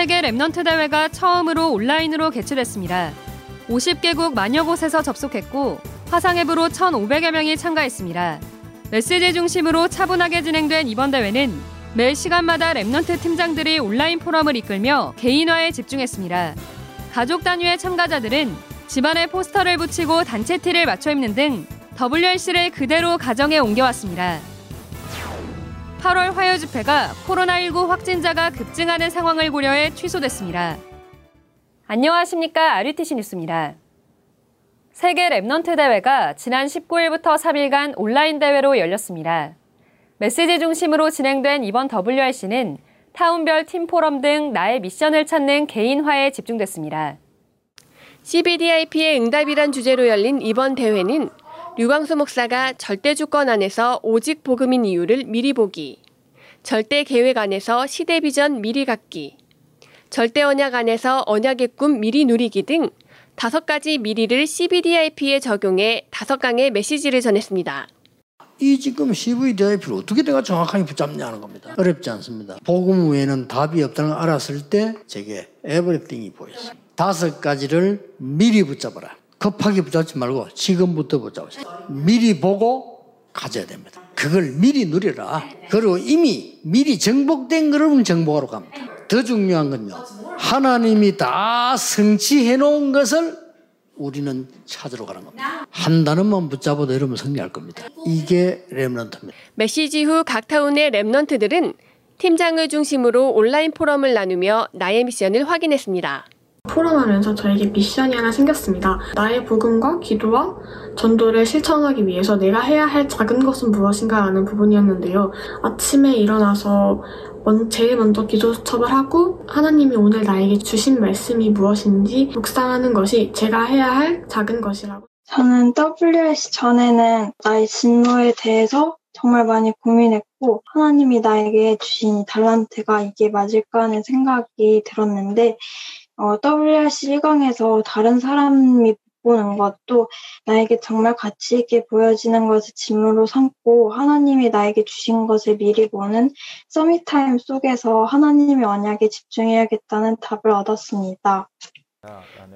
세계 Remnant 대회가 처음으로 온라인으로 개최됐습니다. 50개국 만여 곳에서 접속했고 화상 앱으로 1,500여 명이 참가했습니다. 메시지 중심으로 차분하게 진행된 이번 대회는 매 시간마다 Remnant 팀장들이 온라인 포럼을 이끌며 개인화에 집중했습니다. 가족 단위의 참가자들은 집안에 포스터를 붙이고 단체 티를 맞춰 입는 등 WRC를 그대로 가정에 옮겨왔습니다. 8월 화요 집회가 코로나19 확진자가 급증하는 상황을 고려해 취소됐습니다. 안녕하십니까. RUTC 뉴스입니다. 세계 Remnant 대회가 지난 19일부터 3일간 온라인 대회로 열렸습니다. 메시지 중심으로 진행된 이번 WRC는 타운별 팀 포럼 등 나의 미션을 찾는 개인화에 집중됐습니다. CVDIP의 응답이란 주제로 열린 이번 대회는 류광수 목사가 절대 주권 안에서 오직 복음인 이유를 미리 보기, 절대 계획 안에서 시대 비전 미리 갖기, 절대 언약 안에서 언약의 꿈 미리 누리기 등 다섯 가지 미리를 CBDIP에 적용해 다섯 강의 메시지를 전했습니다. 이 지금 CVDIP를 어떻게 내가 정확하게 붙잡냐는 겁니다. 어렵지 않습니다. 복음 외에는 답이 없다는 걸 알았을 때 제게 에브리띵이 보였어요. 다섯 가지를 미리 붙잡아라. 급하게 붙잡지 말고 지금부터 붙잡으세요. 미리 보고 가져야 됩니다. 그걸 미리 누려라. 그리고 이미 미리 정복된 거를 정복하러 갑니다. 더 중요한 건요. 하나님이 다 성취해 놓은 것을 우리는 찾으러 가는 겁니다. 한 단어만 붙잡아도 여러분 승리할 겁니다. 이게 랩런트입니다. 메시지 후 각 타운의 랩런트들은 팀장을 중심으로 온라인 포럼을 나누며 나의 미션을 확인했습니다. 포럼하면서 저에게 미션이 하나 생겼습니다. 나의 복음과 기도와 전도를 실천하기 위해서 내가 해야 할 작은 것은 무엇인가 라는 부분이었는데요. 아침에 일어나서 제일 먼저 기도 수첩을 하고 하나님이 오늘 나에게 주신 말씀이 무엇인지 묵상하는 것이 제가 해야 할 작은 것이라고. 저는 WRC 전에는 나의 진로에 대해서 정말 많이 고민했고 하나님이 나에게 주신 달란트가 이게 맞을까 하는 생각이 들었는데 어, WRC 1강에서 다른 사람이 보는 것도 나에게 정말 가치 있게 보여지는 것을 짐으로 삼고 하나님이 나에게 주신 것을 미리 보는 Summit Time 속에서 하나님의 언약에 집중해야겠다는 답을 얻었습니다.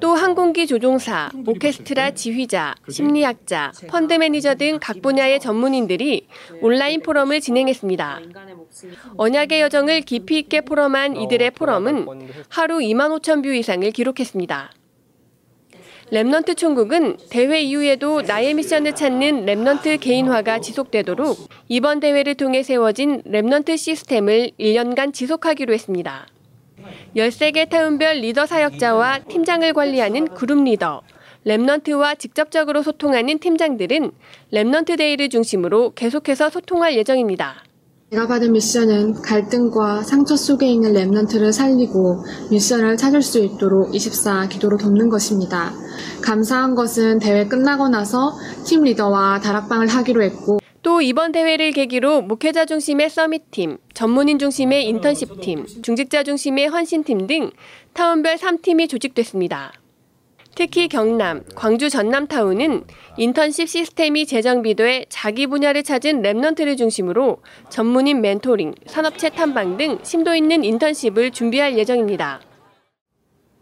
또 항공기 조종사, 오케스트라 지휘자, 심리학자, 펀드 매니저 등 각 분야의 전문인들이 온라인 포럼을 진행했습니다. 언약의 여정을 깊이 있게 포럼한 이들의 포럼은 하루 2만 5천 뷰 이상을 기록했습니다. Remnant 총국은 대회 이후에도 나의 미션을 찾는 Remnant 개인화가 지속되도록 이번 대회를 통해 세워진 Remnant 시스템을 1년간 지속하기로 했습니다. 13개 타운별 리더 사역자와 팀장을 관리하는 그룹 리더, Remnant와 직접적으로 소통하는 팀장들은 Remnant Day를 중심으로 계속해서 소통할 예정입니다. 제가 받은 미션은 갈등과 상처 속에 있는 Remnant를 살리고 미션을 찾을 수 있도록 24 기도로 돕는 것입니다. 감사한 것은 대회 끝나고 나서 팀 리더와 다락방을 하기로 했고 또 이번 대회를 계기로 목회자 중심의 Summit팀, 전문인 중심의 인턴십팀, 중직자 중심의 헌신팀 등 타운별 3팀이 조직됐습니다. 특히 경남, 광주 전남타운은 인턴십 시스템이 재정비돼 자기 분야를 찾은 remnant를 중심으로 전문인 멘토링, 산업체 탐방 등 심도 있는 인턴십을 준비할 예정입니다.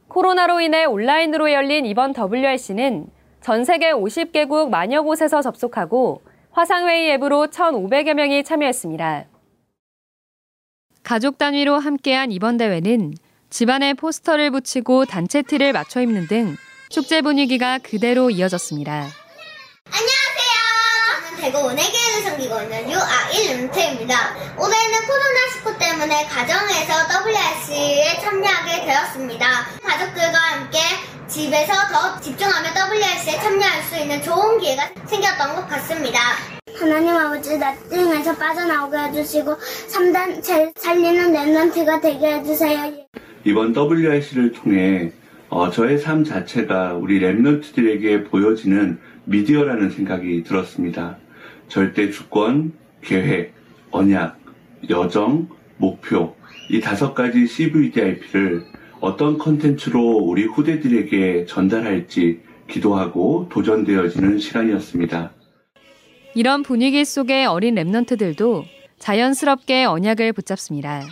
코로나로 인해 온라인으로 열린 이번 WRC는 전 세계 50개국 만여 곳에서 접속하고 화상회의 앱으로 1,500여 명이 참여했습니다. 가족 단위로 함께한 이번 대회는 집안에 포스터를 붙이고 단체 티를 맞춰 입는 등 축제 분위기가 그대로 이어졌습니다. 대구 은혜교회를 섬기고 있는 유아일 은태입니다. 올해는 코로나19 때문에 가정에서 WRC에 참여하게 되었습니다. 가족들과 함께 집에서 더 집중하며 WRC에 참여할 수 있는 좋은 기회가 생겼던 것 같습니다. 하나님 아버지 나띵에서 빠져나오게 해주시고 3단 제 살리는 랩런트가 되게 해주세요. 이번 WRC를 통해 어, 저의 삶 자체가 우리 랩런트들에게 보여지는 미디어라는 생각이 들었습니다. 절대 주권, 계획, 언약, 여정, 목표 이 다섯 가지 CVDIP를 어떤 컨텐츠로 우리 후대들에게 전달할지 기도하고 도전되어지는 시간이었습니다. 이런 분위기 속의 어린 랩넌트들도 자연스럽게 언약을 붙잡습니다.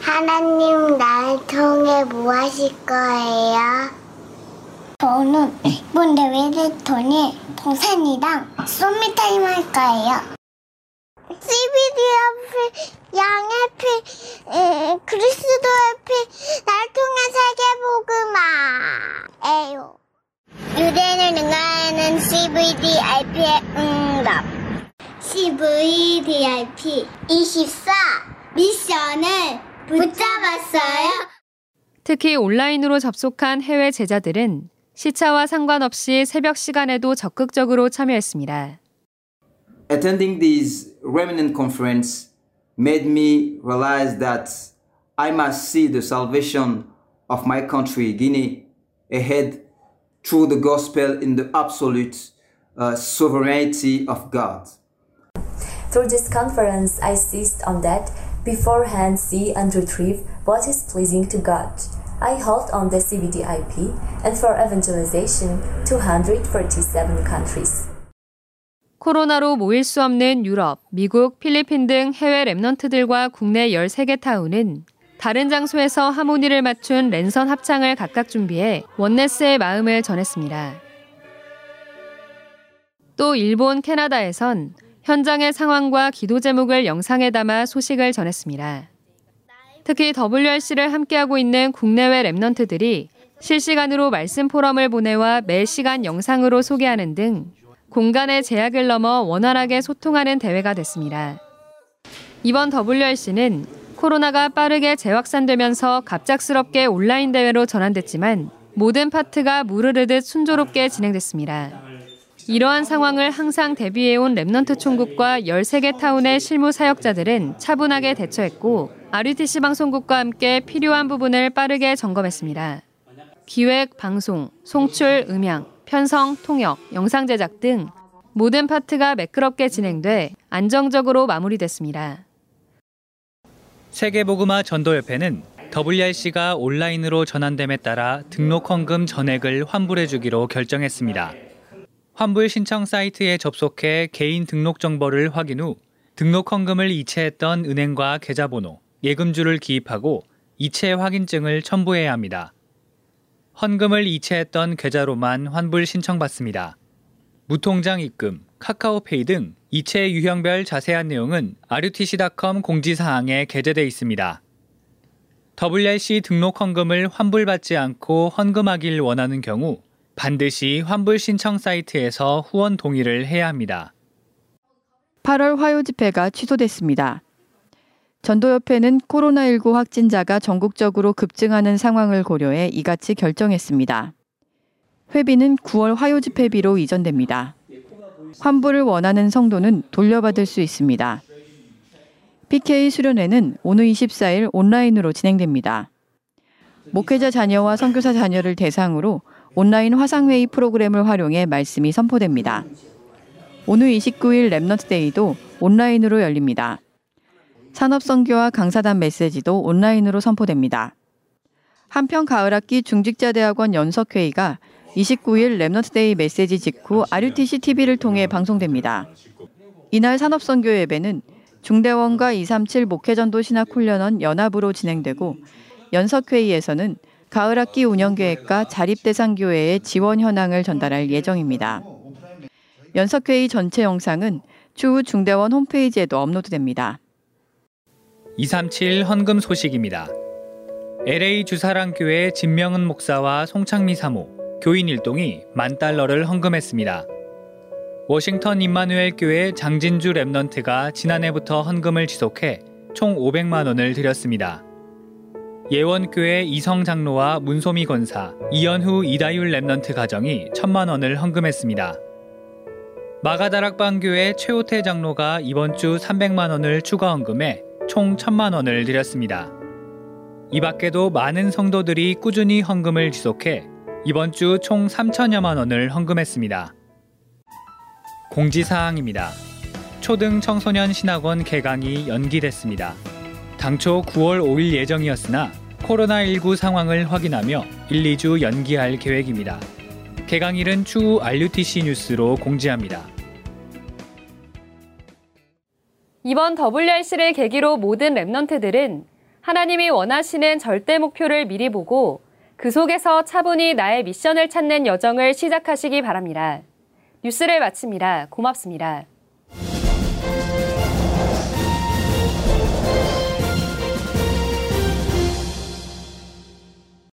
하나님 날 통해 뭐 하실 거예요? 저는 이번 대회를 통해 동산이랑 썸미타임 할 거예요. CBD 앞에 양의 피, 음, 그리스도의 피, 날 통해 세계복음화예요. 유대인을 능가하는 CVDIP의 응답. CVDIP 24 미션을 붙잡았어요. 특히 온라인으로 접속한 해외 제자들은 시차와 상관없이 새벽 시간에도 적극적으로 참여했습니다. Attending this remnant conference made me realize that I must see the salvation of my country, Guinea, ahead through the gospel in the absolute uh, sovereignty of God. Through this conference, I seized on that beforehand see and retrieve what is pleasing to God. I hold on the CBDIP and for evangelization 247 countries. 코로나로 모일 수 없는 유럽, 미국, 필리핀 등 해외 랩넌트들과 국내 13개 타운은 다른 장소에서 하모니를 맞춘 랜선 합창을 각각 준비해 원네스의 마음을 전했습니다. 또 일본, 캐나다에선 현장의 상황과 기도 제목을 영상에 담아 소식을 전했습니다. 특히 WRC를 함께하고 있는 국내외 랩넌트들이 실시간으로 말씀 포럼을 보내와 매 시간 영상으로 소개하는 등 공간의 제약을 넘어 원활하게 소통하는 대회가 됐습니다. 이번 WRC는 코로나가 빠르게 재확산되면서 갑작스럽게 온라인 대회로 전환됐지만 모든 파트가 물 흐르듯 순조롭게 진행됐습니다. 이러한 상황을 항상 대비해온 remnant 총국과 13개 타운의 실무 사역자들은 차분하게 대처했고 RUTC 방송국과 함께 필요한 부분을 빠르게 점검했습니다. 기획, 방송, 송출, 음향, 편성, 통역, 영상 제작 등 모든 파트가 매끄럽게 진행돼 안정적으로 마무리됐습니다. 세계보그마 전도협회는 WRC가 온라인으로 전환됨에 따라 등록 헌금 전액을 환불해 주기로 결정했습니다. 환불 신청 사이트에 접속해 개인 등록 정보를 확인 후 등록 헌금을 이체했던 은행과 계좌번호, 예금주를 기입하고 이체 확인증을 첨부해야 합니다. 헌금을 이체했던 계좌로만 환불 신청받습니다. 무통장 입금, 카카오페이 등 이체 유형별 자세한 내용은 rutc.com 공지사항에 게재돼 있습니다. WRC 등록 헌금을 환불받지 않고 헌금하길 원하는 경우 반드시 환불 신청 사이트에서 후원 동의를 해야 합니다. 8월 화요 집회가 취소됐습니다. 전도협회는 코로나19 확진자가 전국적으로 급증하는 상황을 고려해 이같이 결정했습니다. 회비는 9월 화요 집회비로 이전됩니다. 환불을 원하는 성도는 돌려받을 수 있습니다. PK 수련회는 오는 24일 온라인으로 진행됩니다. 목회자 자녀와 선교사 자녀를 대상으로 온라인 화상회의 프로그램을 활용해 말씀이 선포됩니다. 오는 29일 Remnant Day도 온라인으로 열립니다. 산업선교와 강사단 메시지도 온라인으로 선포됩니다. 한편 가을학기 중직자대학원 연석회의가 29일 Remnant Day 메시지 직후 RUTC TV를 통해 방송됩니다. 이날 산업선교 예배는 중대원과 237 목회전도 신학훈련원 연합으로 진행되고 연석회의에서는 가을학기 운영계획과 자립대상교회의 지원 현황을 전달할 예정입니다. 연석회의 전체 영상은 추후 중대원 홈페이지에도 업로드됩니다. 237 헌금 소식입니다. LA 주사랑교회 진명은 목사와 송창미 사모, 교인 일동이 만 달러를 헌금했습니다. 워싱턴 임마누엘 교회 장진주 remnant가 지난해부터 헌금을 지속해 총 500만 원을 드렸습니다. 예원교회 이성 장로와 문소미 권사, 이연후 이다율 remnant 가정이 천만 원을 헌금했습니다. 마가다락방교회 최호태 장로가 이번 주 300만 원을 추가 헌금해 총 1000만 원을 드렸습니다. 이 밖에도 많은 성도들이 꾸준히 헌금을 지속해 이번 주 총 3천여만 원을 헌금했습니다. 공지사항입니다. 초등 청소년 신학원 개강이 연기됐습니다. 당초 9월 5일 예정이었으나 코로나19 상황을 확인하며 1, 2주 연기할 계획입니다. 개강일은 추후 RUTC 뉴스로 공지합니다. 이번 WRC를 계기로 모든 랩넌트들은 하나님이 원하시는 절대 목표를 미리 보고 그 속에서 차분히 나의 미션을 찾는 여정을 시작하시기 바랍니다. 뉴스를 마칩니다. 고맙습니다.